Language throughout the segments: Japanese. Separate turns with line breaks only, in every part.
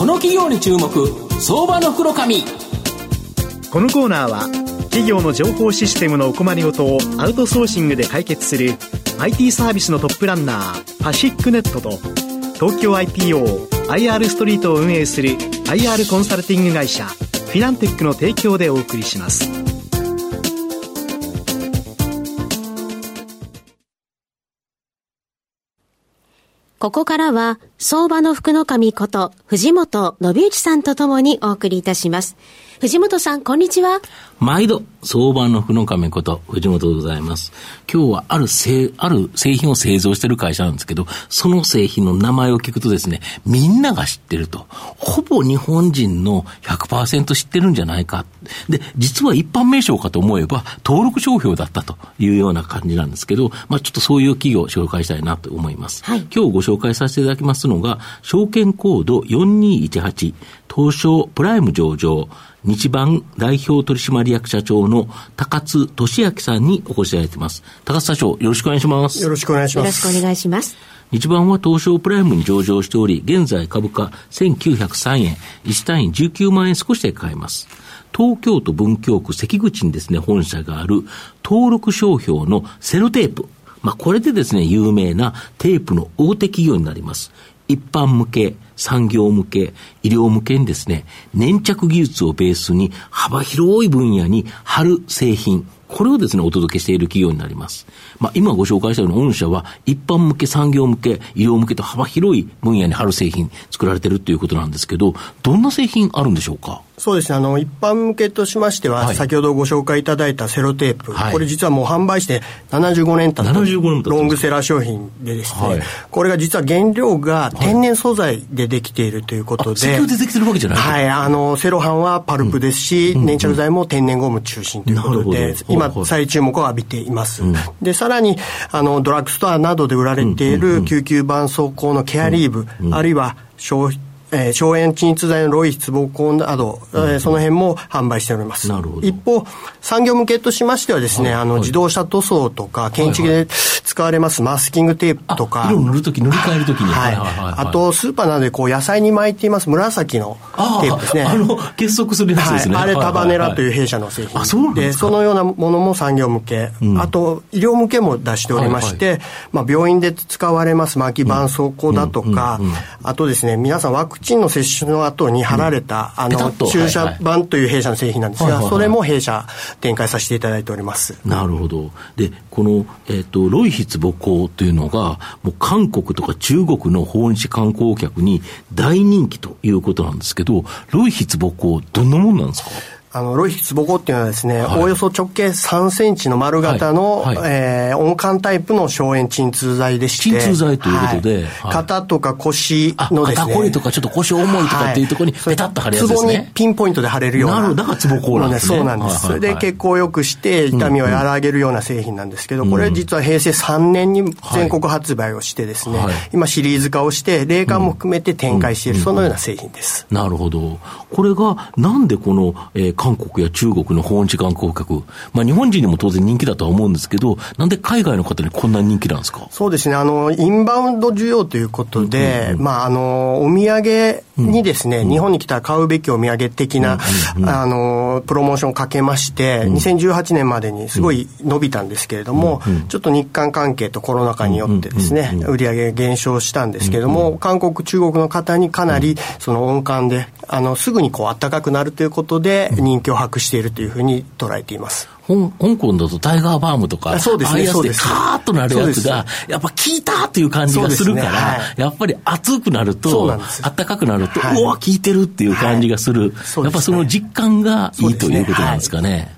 この企業に注目相場の袋紙
このコーナーは企業の情報システムのお困りごとをアウトソーシングで解決する IT サービスのトップランナーパシックネットと東京 IPOIR ストリートを運営する IR コンサルティング会社フィナンテックの提供でお送りします。
ここからは、相場の福の神こと、藤本信之さんとともにお送りいたします。藤本さん、こんにちは。
毎度、相場の福の神こと、藤本でございます。今日はある製、ある製品を製造している会社なんですけど、その製品の名前を聞くとですね、みんなが知ってると。ほぼ日本人の100%知ってるんじゃないか。で、実は一般名称かと思えば、登録商標だったというような感じなんですけど、まあちょっとそういう企業を紹介したいなと思います。はい、今日ご紹介させていただきますのが、証券コード4218、東証プライム上場、日版代表取締役社長の高津俊明さんにお越しいただいています。高津社長、よろしくお願いします。
よろしくお願いします。よろ
しくお願いします。
日版は東証プライムに上場しており、現在株価1903円、1単位19万円少しで買えます。東京都文京区関口にですね、本社がある登録商標のセロテープ。まあ、これでですね、有名なテープの大手企業になります。一般向け、産業向け、医療向けにですね、粘着技術をベースに幅広い分野に貼る製品、これをですね、お届けしている企業になります。まあ、今ご紹介したような御社は、一般向け、産業向け、医療向けと幅広い分野に貼る製品作られてるということなんですけど、どんな製品あるんでしょうか？
そうですね。あの、一般向けとしましては、はい、先ほどご紹介いただいたセロテープ、はい、これ実はもう販売して75年経ったロングセラー商品でですね、はい、これが実は原料が天然素材でできているということで、
でできてるわけじゃない
はい。あの、セロハンはパルプですし、うん、粘着剤も天然ゴム中心ということで、今、再注目を浴びています。うん、で、さらに、あの、ドラッグストアなどで売られている救急絆創膏のケアリーブ、あるいは消費えー、消炎鎮痛剤のロイツボコンなど、うん、えー、その辺も販売しております。なるほど。一方、産業向けとしましてはですね、はい、あの、自動車塗装とか、建築で使われますマスキングテープとか。
色を塗るとき、塗り替えるときに。
はい。あと、スーパーなどでこう、野菜に巻いています紫のテープですね。
あの、結束するやつですね。
はい、あれ、タバネラという弊社の製品。あ、そうなんですかで、そのようなものも産業向け。うん、あと、医療向けも出しておりまして、はいはい、まあ、病院で使われます巻き絆創膏だとか、あとですね、皆さんワクチンの接種のの後に貼られた、うん、あの、注射板という弊社の製品なんですが、それも弊社展開させていただいております。
なるほど。で、この、えっ、ー、と、ロイヒツ母校というのが、もう韓国とか中国の訪日観光客に大人気ということなんですけど、ロイヒツ母校、どんなもんなんですか？
あの、ロイヒツボコっていうのはですね、はい、およそ直径3センチの丸型の、はいはい、えー、温管タイプの消炎鎮痛剤でして。
鎮痛剤ということで、
はい、肩とか腰のですね。
肩こりとかちょっと腰重いとかっていうところにペタッと貼るやつですね。
ツボにピンポイントで貼れるような。なるほ
ど、だからツボコーなんです
ね。そうなんです。それで血行を良くして痛みを和らげるような製品なんですけど、これ実は平成3年に全国発売をしてですね、今シリーズ化をして、霊感も含めて展開している、そのような製品です。
なるほど。これが、なんでこの、えー、韓国や中国国の訪日観光客、まあ、日本人にも当然人気だとは思うんですけど、なんで海外の方にこんな人気なんですか？
そうですね、あのインバウンド需要ということで、うんうん、まあ、あのお土産にですね、うん、日本に来たら買うべきお土産的な、うんうん、あのプロモーションをかけまして、うん、2018年までにすごい伸びたんですけれども、うんうん、ちょっと日韓関係とコロナ禍によってですね、売り上げ減少したんですけれども、韓国、中国の方にかなりその温感で、あのすぐにこう暖かくなるということで人気を博しているというふうに捉えています。
香港だとタイガーバームとか、
そうですね、
そうです。カーッとなるやつが、やっぱ効いたっていう感じがするから、ねはい、やっぱり熱くなると、暖かくなると、はい、うわ、効いてるっていう感じがする。はい、やっぱその実感がいいということなんですかね。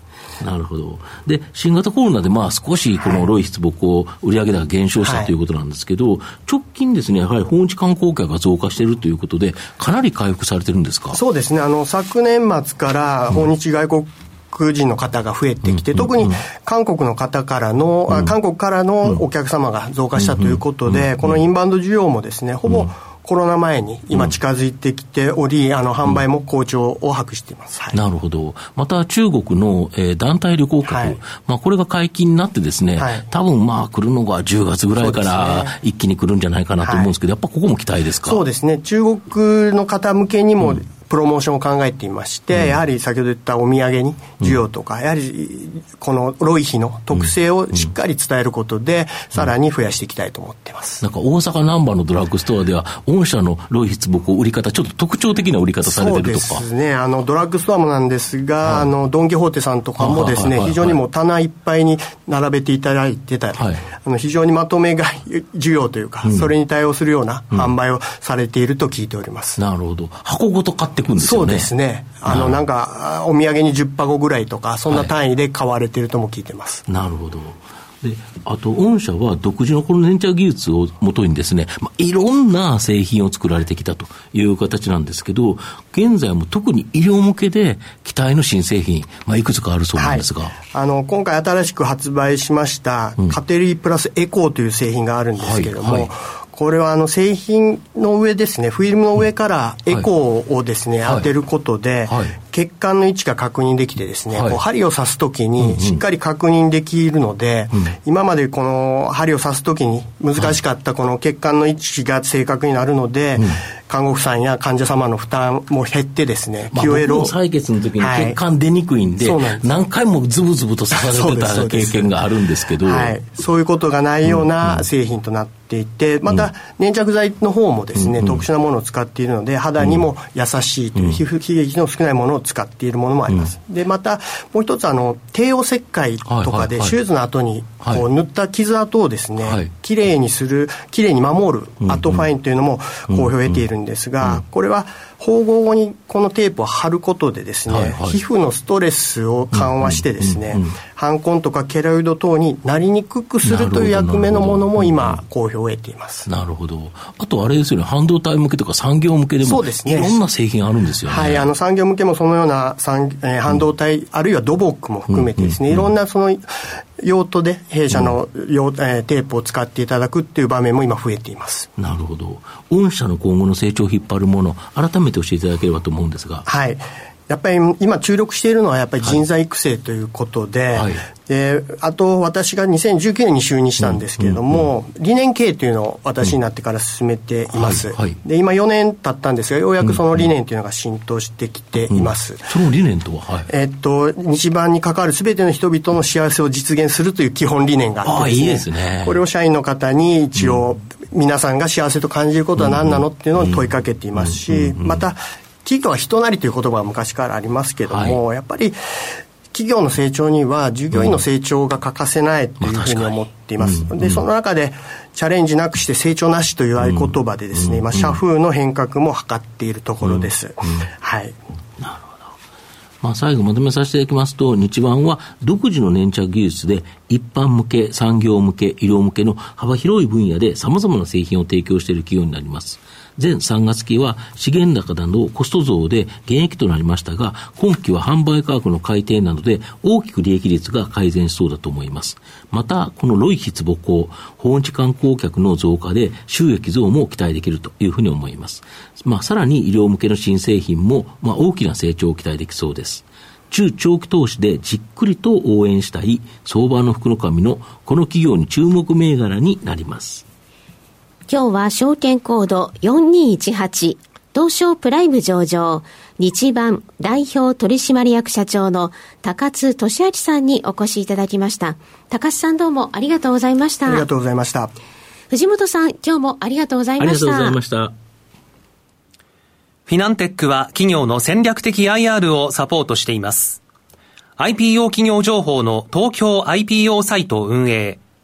なるほど。で、新型コロナでまあ少しこのロイヒツ母校売上高減少したということなんですけど、はい、直近ですね、やはり訪日観光客が増加しているということで、かなり回復されてるんですか？
そうですね。あの、昨年末から訪日外国人の方が増えてきて、特に韓国の方からの、韓国からのお客様が増加したということで、このインバウンド需要もですね、ほぼコロナ前に今近づいてきており、うん、あの販売も好調を博しています、
はい、なるほど、また中国の、えー、団体旅行客、はい、まあ、これが解禁になってですね、はい、多分まあ来るのが10月ぐらいから一気に来るんじゃないかなと思うんですけど、やっぱここも期待ですか？
そうですね、中国の方向けにも、うんプロモーションを考えていまして、うん、やはり先ほど言ったお土産に需要とか、うん、やはりこのロイヒの特性をしっかり伝えることで、うん、さらに増やしていきたいと思ってます。
なんか大阪難波のドラッグストアでは、御社のロイヒツボ売り方、ちょっと特徴的な売り方されてるとか。
そうですね。あの、ドラッグストアもなんですが、はい、あの、ドン・キホーテさんとかもですね、非常にもう棚いっぱいに並べていただいてたり、はい、あの非常にまとめ買い需要というか、それに対応するような販売をされていると聞いております。
なるほど。箱ごと買ってくるんですよね。
そうですね。ね、あの、なんか、お土産に10箱ぐらいとか、そんな単位で買われてるとも聞いてます。
はい、なるほど。で、あと、御社は独自のこの粘着技術をもとにですね、まあ、いろんな製品を作られてきたという形なんですけど、現在も特に医療向けで期待の新製品、まあ、いくつかあるそうなんですが。はい、
あの、今回新しく発売しました、カテリープラスエコーという製品があるんですけれども、はいはい。これはあの製品の上ですね、フィルムの上からエコーをですね、はい、当てることで、はい、血管の位置が確認できてですね、はい、こう針を刺すときにしっかり確認できるので、うん。うん、今までこの針を刺すときに難しかったこの血管の位置が正確になるので、うん。看護婦さんや患者様の負担も減ってですね、
まあ、QL を。採血の時に血管出にくいんで、はい、何回もズブズブと刺されてた経験があるんですけど。
はい、そういうことがないような製品となっていて、また粘着剤の方もですね、うん、特殊なものを使っているので、肌にも優しいという、皮膚刺激の少ないものを使っているものもあります。で、また、もう一つ、あの、帝王切開とかで、手術の後に、こう、塗った傷跡をですね、はい、きれいにする、きれいに守る、アトファインというのも好評を得ているんですが、これは、縫合後にこのテープを貼ることでですね、はいはい、皮膚のストレスを緩和してですね、斑痕とかケロイド等になりにくくするという役目のものも今好評を得ています。
なるほど。あとあれですよね半導体向けとか産業向けでもそうです、ね、いろんな製品あるんですよね。
はいあの産業向けもそのような産、えー、半導体、うん、あるいは土木も含めてですね、いろんなその用途で弊社の用、うん、えー、テープを使っていただくっていう場面も今増えています。
なるほど。御社の今後の成長を引っ張るもの改めて教えていただければと思うんですが。
はいやっぱり今注力しているのはやっぱり人材育成ということで、はい、であと私が2019年に就任したんですけれども、うんうん、理念経営というのを私になってから進めています、うんはいはい、で今4年経ったんですがようやくその理念というのが浸透してきています、
その理念とは、はい、
えっと日版に関わる全ての人々の幸せを実現するという基本理念があってですね、ね、これを社員の方に一応、皆さんが幸せと感じることは何なの？っていうのを問いかけていますし、また企業は人なりという言葉が昔からありますけども、はい、やっぱり企業の成長には従業員の成長が欠かせないというふうに思っています。で、その中でチャレンジなくして成長なしという合言葉でですね、今、社風の変革も図っているところです。はい。なるほど。
まあ、最後まとめさせていただきますと、日版は独自の粘着技術で一般向け、産業向け、医療向けの幅広い分野で様々な製品を提供している企業になります。前3月期は資源高などコスト増で減益となりましたが、今期は販売価格の改定などで大きく利益率が改善しそうだと思います。また、このロイヒツボ校、訪日観光客の増加で収益増も期待できるというふうに思います。まあ、さらに医療向けの新製品も、まあ、大きな成長を期待できそうです。中長期投資でじっくりと応援したい相場の福の神のこの企業に注目銘柄になります。
今日は証券コード4218東証プライム上場日版代表取締役社長の高津俊明さんにお越しいただきました。高津さんどうもありがとうございました。
ありがとうございました。
藤本さん、今日もありがとうございました。ありがとうございました。
フィナンテックは企業の戦略的 IR をサポートしています。IPO 企業情報の東京 IPO サイト運営、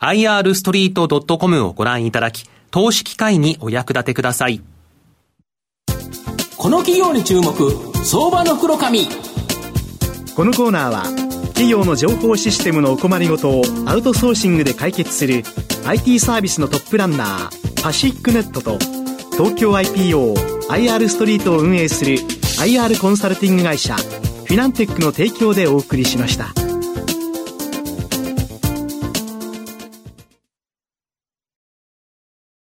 irstreet.com をご覧いただき、投資機会にお役立てください。
この企業に注目相場の袋紙
このコーナーは企業の情報システムのお困りごとをアウトソーシングで解決する IT サービスのトップランナーパシックネットと東京 IPOIR ストリートを運営する IR コンサルティング会社フィナンテックの提供でお送りしました。